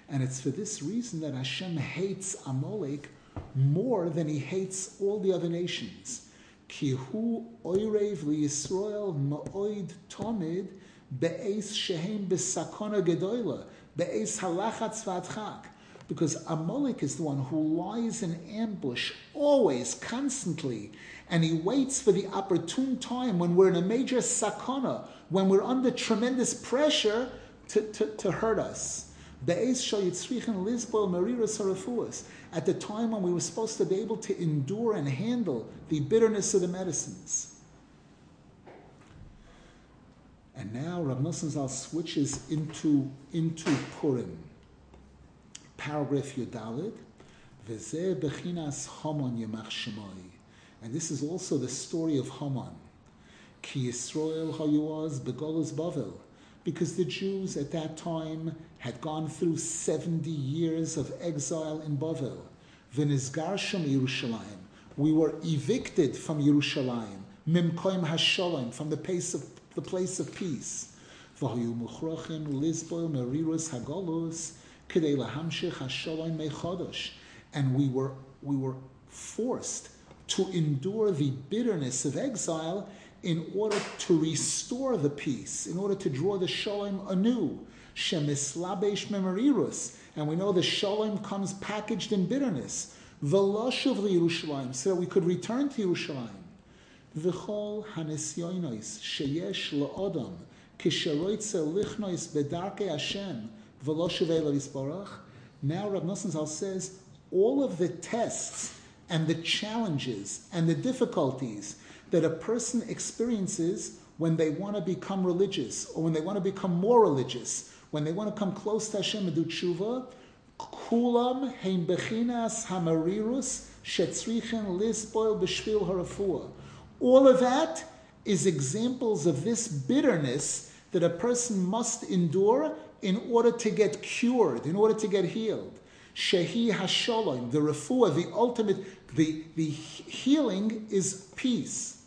And it's for this reason that Hashem hates Amalek more than he hates all the other nations. Kihu oirev liyisrael ma'oid tomid be'ez shehem besakona gedoyla be'ez halachatz v'adchak. because Amalek is the one who lies in ambush always, constantly, and he waits for the opportune time when we're in a major sakana, when we're under tremendous pressure to, to, to hurt us. At the time when we were supposed to be able to endure and handle the bitterness of the medicines. And now Rav Nosson Zal switches into, into Purim paragraph Yud-Daled. And this is also the story of Haman. Ki Yisrael Hayuaz Begolas Bavel. Because the Jews at that time had gone through 70 years of exile in Bavel. V'nizgarsham Yerushalayim. We were evicted from Yerushalayim. Mimkoim Hashalayim, from the place of, the place of peace. V'hayu Muchrachim Lizboil Merirus Hagolus and we were, we were forced to endure the bitterness of exile in order to restore the peace, in order to draw the shalom anew. Shemislabesh memorirus. And we know the shalom comes packaged in bitterness. Velashuv Yerushalayim, so that we could return to Yerushalayim. V'chol hanesyoinos sheyesh la'odam kisharoitze lichnois bedarke Hashem now Rav Nosson Zal says all of the tests and the challenges and the difficulties that a person experiences when they want to become religious or when they want to become more religious, when they want to come close to Hashem and do tshuva, kulam heim bechinas hamarirus shetzrichen b'shvil harafua. All of that is examples of this bitterness that a person must endure in order to get cured, in order to get healed. Shehi Hashalom, the refuah, the ultimate, the, the healing is peace.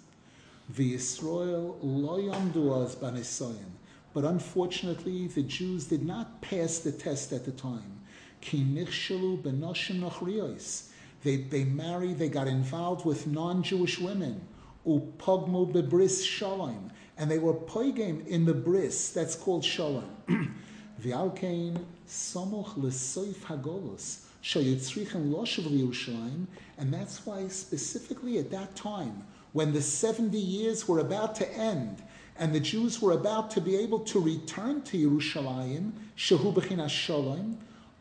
The Israel lo yamduaz banisoyin. But unfortunately, the Jews did not pass the test at the time. Ki nichshalu benoshim nachriyos. They, they married, they got involved with non-Jewish women. Upogmu bebris shalom. And they were poigim in the bris, that's called shalom. V'alkein somoch lesoif hagolus shayitzrichen loshav Yerushalayim, and that's why specifically at that time, when the seventy years were about to end, and the Jews were about to be able to return to Yerushalayim, shehu b'chinas shalom,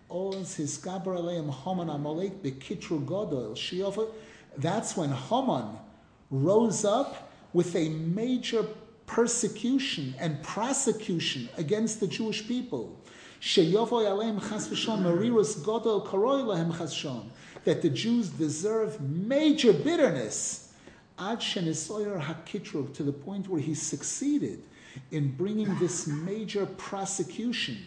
oz hiskaber aleim Haman Amalek bekitru godol shiyover. That's when Haman rose up with a major persecution and prosecution against the Jewish people. That the Jews deserve major bitterness to the point where he succeeded in bringing this major prosecution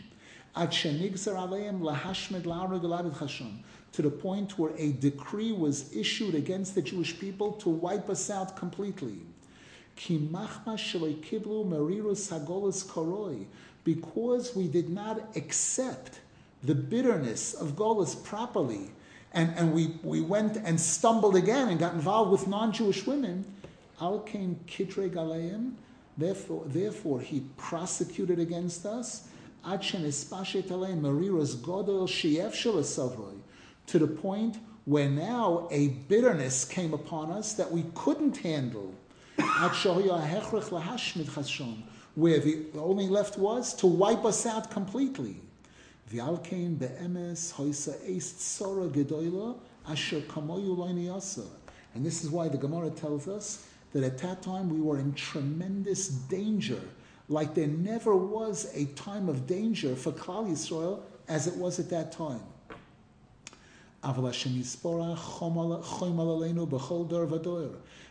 to the point where a decree was issued against the Jewish people to wipe us out completely. Because we did not accept the bitterness of Golas properly, and, and we, we went and stumbled again and got involved with non-Jewish women, Al came Kitre Galeim, therefore, therefore he prosecuted against us, to the point where now a bitterness came upon us that we couldn't handle. Where the only left was to wipe us out completely. And this is why the Gemara tells us that at that time we were in tremendous danger, like there never was a time of danger for Klal Yisrael as it was at that time.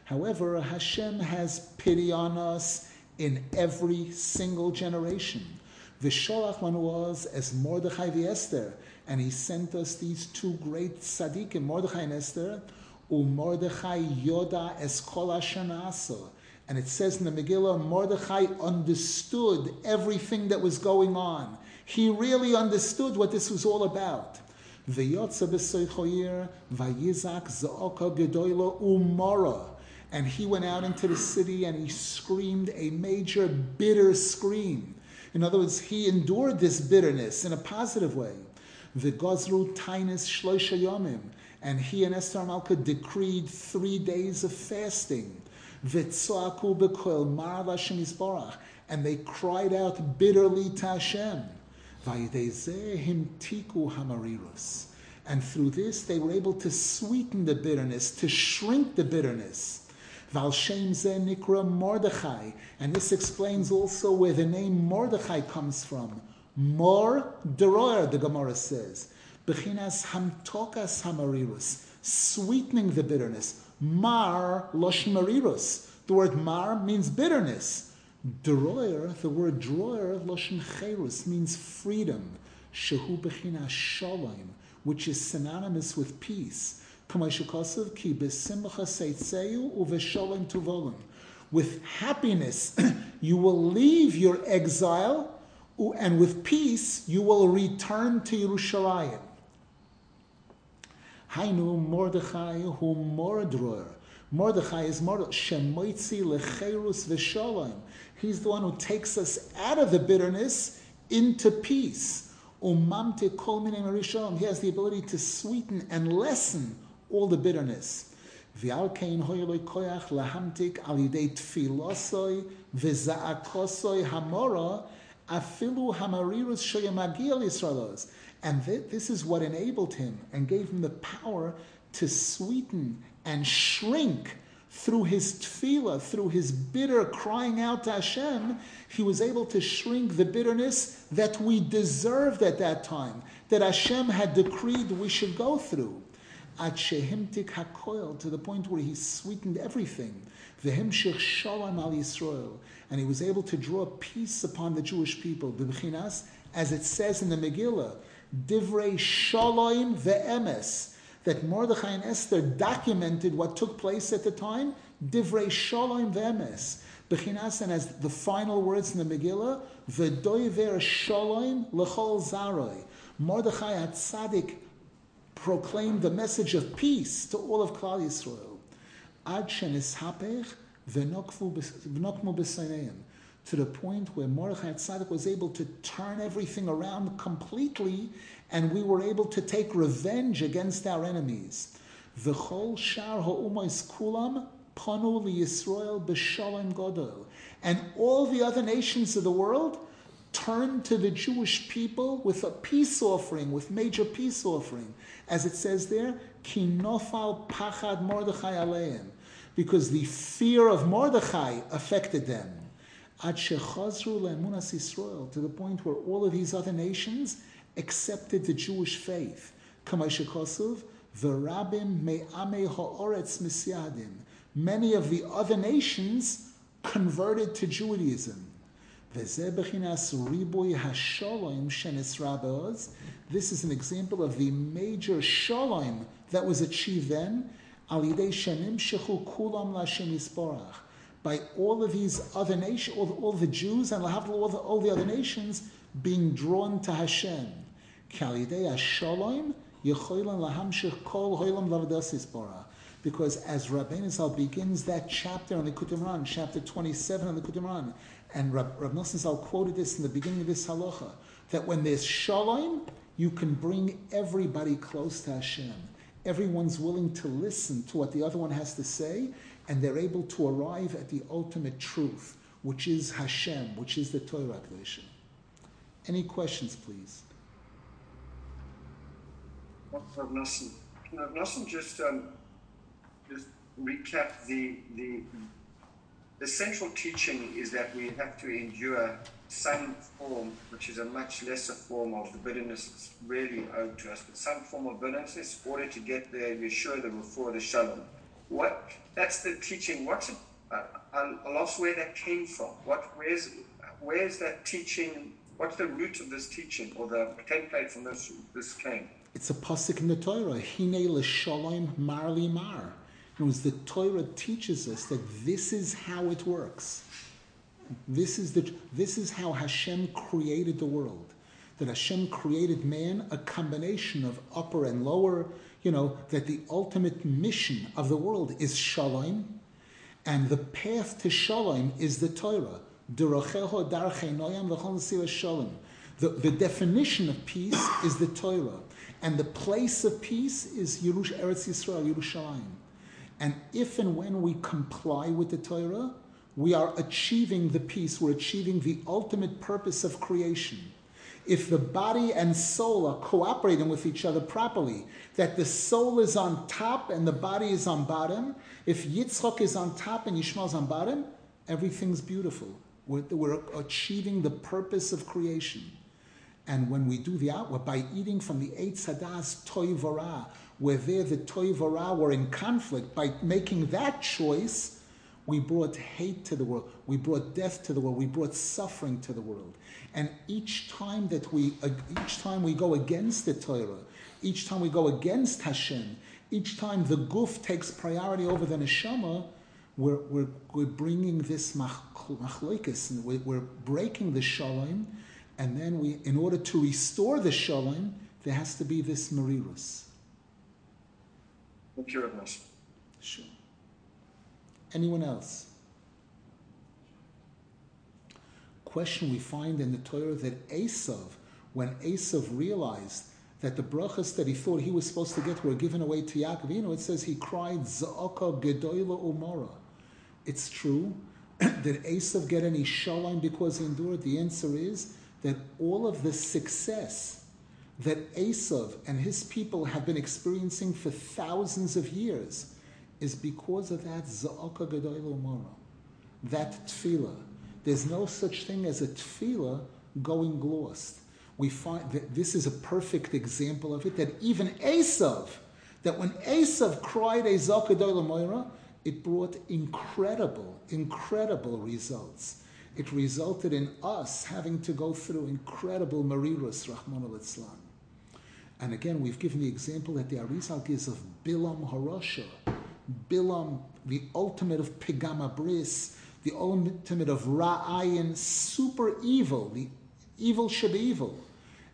However, Hashem has pity on us in every single generation. The Sholach one was as Mordechai the Esther, and he sent us these two great tzaddikim, Mordechai and Esther, Mordechai Yoda Eskola Shanasa. And it says in the Megillah, Mordechai understood everything that was going on. He really understood what this was all about. Gedoyla umara. And he went out into the city and he screamed a major bitter scream. In other words, he endured this bitterness in a positive way. The Gozru Tainis Shloisha Yomim. And he and Esther Malka decreed three days of fasting. Vitzoaku bekoil mar Hashem. And they cried out bitterly to Hashem. Vayidezehim tiku hamarirus. And through this, they were able to sweeten the bitterness, to shrink the bitterness. Val Shem Nikra Mordechai. And this explains also where the name Mordechai comes from. Mor Deroyer, the Gemara says. Bechinas Hamtokas Hamarirus. Sweetening the bitterness. Mar Losh Marirus. The word mar means bitterness. Deroyer, the word droyer, Loshen Cherus, means freedom. Shehu Bechinas Shalom which is synonymous with peace. With happiness, you will leave your exile, and with peace, you will return to Yerushalayim. Hainu Mordechai hu Mordroer. Mordechai is Mordechai. Shemoitzi lecherus v'shalom. He's the one who takes us out of the bitterness into peace. Umamte kol He has the ability to sweeten and lessen all the bitterness. Koyach afilu. And this is what enabled him and gave him the power to sweeten and shrink through his tefillah, through his bitter crying out to Hashem, he was able to shrink the bitterness that we deserved at that time, that Hashem had decreed we should go through. At shehimtik hakoil, to the point where he sweetened everything. Vehimshich shalom al Yisrael. And he was able to draw peace upon the Jewish people. B'bchinas, as it says in the Megillah, divrei shalom ve'emes that Mordechai and Esther documented what took place at the time, divrei shalom vemes. Bechinas, and as the final words in the Megillah, v'doiver shalom lechol zaroi. Mordechai at Tzaddik proclaimed the message of peace to all of Klal Yisrael. Ad. To the point where Mordechai Tzaddik was able to turn everything around completely and we were able to take revenge against our enemies. V'chol shar ha'umais kulam panu liyisrael b'shalom godol. And all the other nations of the world turned to the Jewish people with a peace offering, with major peace offering. As it says there, ki nofal pachad Mordechai aleim. Because the fear of Mordechai affected them. Ad shechazru le'emunas Yisrael, to the point where all of these other nations accepted the Jewish faith. Kamashikosov, Verabim me'ame ha'oretz misyadim. Many of the other nations converted to Judaism. This is an example of the major shalom that was achieved then. By all of these other nations, all, all the Jews and all the, all the other nations being drawn to Hashem. Because as Rabbeinu Zal begins that chapter on the Likutei Moharan, chapter 27 on the Likutei Moharan, and Rab, Rab Nosson Zal quoted this in the beginning of this halacha, that when there's shalom, you can bring everybody close to Hashem. Everyone's willing to listen to what the other one has to say, and they're able to arrive at the ultimate truth, which is Hashem, which is the Torah Kedusha. Any questions, please? Rav Nosson. Rav Nosson just um, just recap the the the central teaching is that we have to endure some form, which is a much lesser form of the bitterness that's really owed to us, but some form of bitterness in order to get there, we're sure that before the shalom. What that's the teaching. What's it? Uh, I lost where that came from. What where's where's that teaching? What's the root of this teaching or the template from this this came? It's a pasuk in the Torah. Hine l'shalom marli mar. In words, the Torah teaches us that this is how it works. This is, the, this is how Hashem created the world. That Hashem created man a combination of upper and lower, you know, that the ultimate mission of the world is shalom, and the path to shalom is the Torah. The, the definition of peace is the Torah. And the place of peace is Yerush, Eretz Yisrael, Yerushalayim. And if and when we comply with the Torah, we are achieving the peace, we're achieving the ultimate purpose of creation. If the body and soul are cooperating with each other properly, that the soul is on top and the body is on bottom, if Yitzchok is on top and Yishmael is on bottom, everything's beautiful. We're, we're achieving the purpose of creation. And when we do the outward, by eating from the Eitz Hadas Toivara, where there the Toivara were in conflict, by making that choice, we brought hate to the world. We brought death to the world. We brought suffering to the world. And each time that we, uh, each time we go against the Torah, each time we go against Hashem, each time the guf takes priority over the neshama, we're, we're, we're bringing this machloikis, we're, we're breaking the shalom, and then we, in order to restore the shalom, there has to be this marirus. Pureness. Sure. Anyone else? Question we find in the Torah that Esav, when Esav realized that the brachas that he thought he was supposed to get were given away to Yaakov, you know, it says he cried Za'aka Gedoyla Umara. It's true. Did Esav get any shalom because he endured? The answer is that all of the success that Esav and his people have been experiencing for thousands of years is because of that Za'aka Gedoyla Umara, that tefillah. There's no such thing as a tefillah going lost. We find that this is a perfect example of it. That even Esav, that when Esav cried a Zakadoy Moira, it brought incredible, incredible results. It resulted in us having to go through incredible marirus, Rahman al And again, we've given the example that the Arizal gives of Bilam Harosha, Bilam, the ultimate of Pigama Bris, the ultimate of Ra'ayin, super evil, the evil should be evil.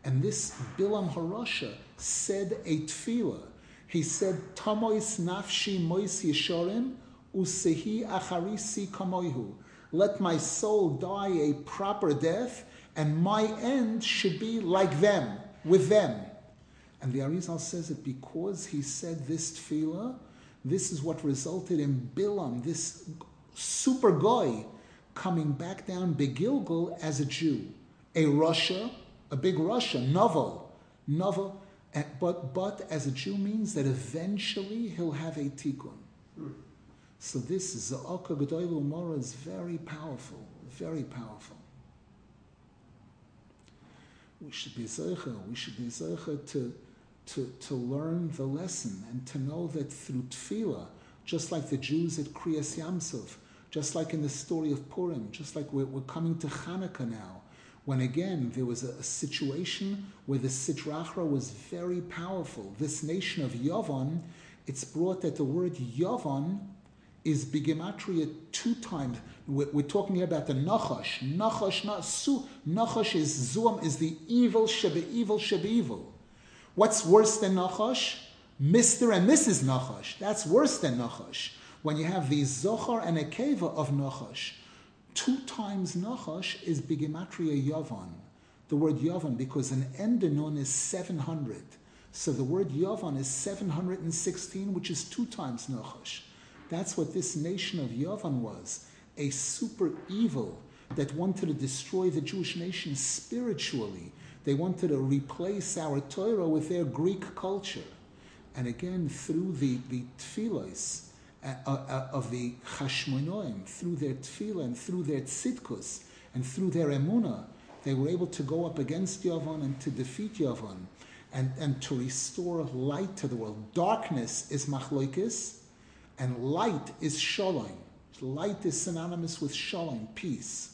And this Bilam Harasha said a tefillah. He said, Tamois nafshi mois yeshorim usehi acharisi kamoihu. Let my soul die a proper death, and my end should be like them, with them. And the Arizal says it because he said this tefillah, this is what resulted in Bilam, this super guy coming back down Begilgul as a Jew, a rasha, a big rasha, novel, novel, but but as a Jew means that eventually he'll have a tikkun. So this is the Oka Mora is very powerful, very powerful. We should be zeicha. We should be zeicha to, to, to learn the lesson and to know that through tefillah, just like the Jews at Kriyas Yam Suf, just like in the story of Purim, just like we're, we're coming to Hanukkah now, when again there was a, a situation where the Sitra Achra was very powerful. This nation of Yavon, it's brought that the word Yavon is bigematria two times. We're, we're, talking here about the Nachash. Nachash, not su. Nachash is Zuam, is the evil shebe evil shebe evil. What's worse than Nachash? Mr. and Mrs. Nachash. That's worse than Nachash when you have the Zohar and Akeva of Nachash, two times Nachash is Bigimatria Yavan. The word Yavan, because an endonon is 700. So the word Yavan is 716, which is two times Nachash. That's what this nation of Yavan was a super evil that wanted to destroy the Jewish nation spiritually. They wanted to replace our Torah with their Greek culture. And again, through the, the tefillahs, uh, uh, of the Chashmonoim, through their tefillah and through their tzidkus and through their emuna, they were able to go up against Yavon and to defeat Yavon and, and to restore light to the world. Darkness is machloikis and light is shalom. Light is synonymous with shalom, peace.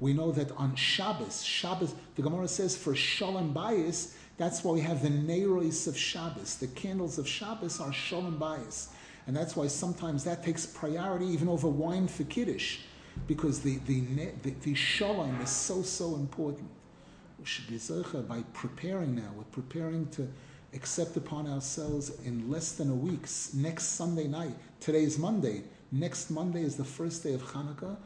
We know that on Shabbos, Shabbos, the Gemara says for shalom bayis, that's why we have the neiros of Shabbos. The candles of Shabbos are shalom bayis. And that's why sometimes that takes priority even over wine for Kiddush, because the, the, the, the shalom is so, so important. We should be zeicha by preparing now. We're preparing to accept upon ourselves in less than a week, next Sunday night. Today is Monday. Next Monday is the first day of Hanukkah.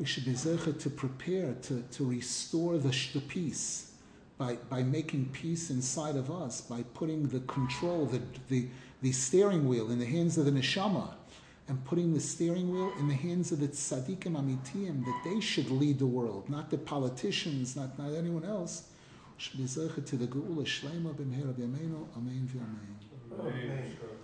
We should be zeichet to prepare to, to restore the, the peace by, by making peace inside of us, by putting the control, the, the, the steering wheel in the hands of the neshama, and putting the steering wheel in the hands of the tzaddikim amitiyim, that they should lead the world, not the politicians, not, not anyone else. Should be to the geula b'mhera b'yameinu, amen v'amen.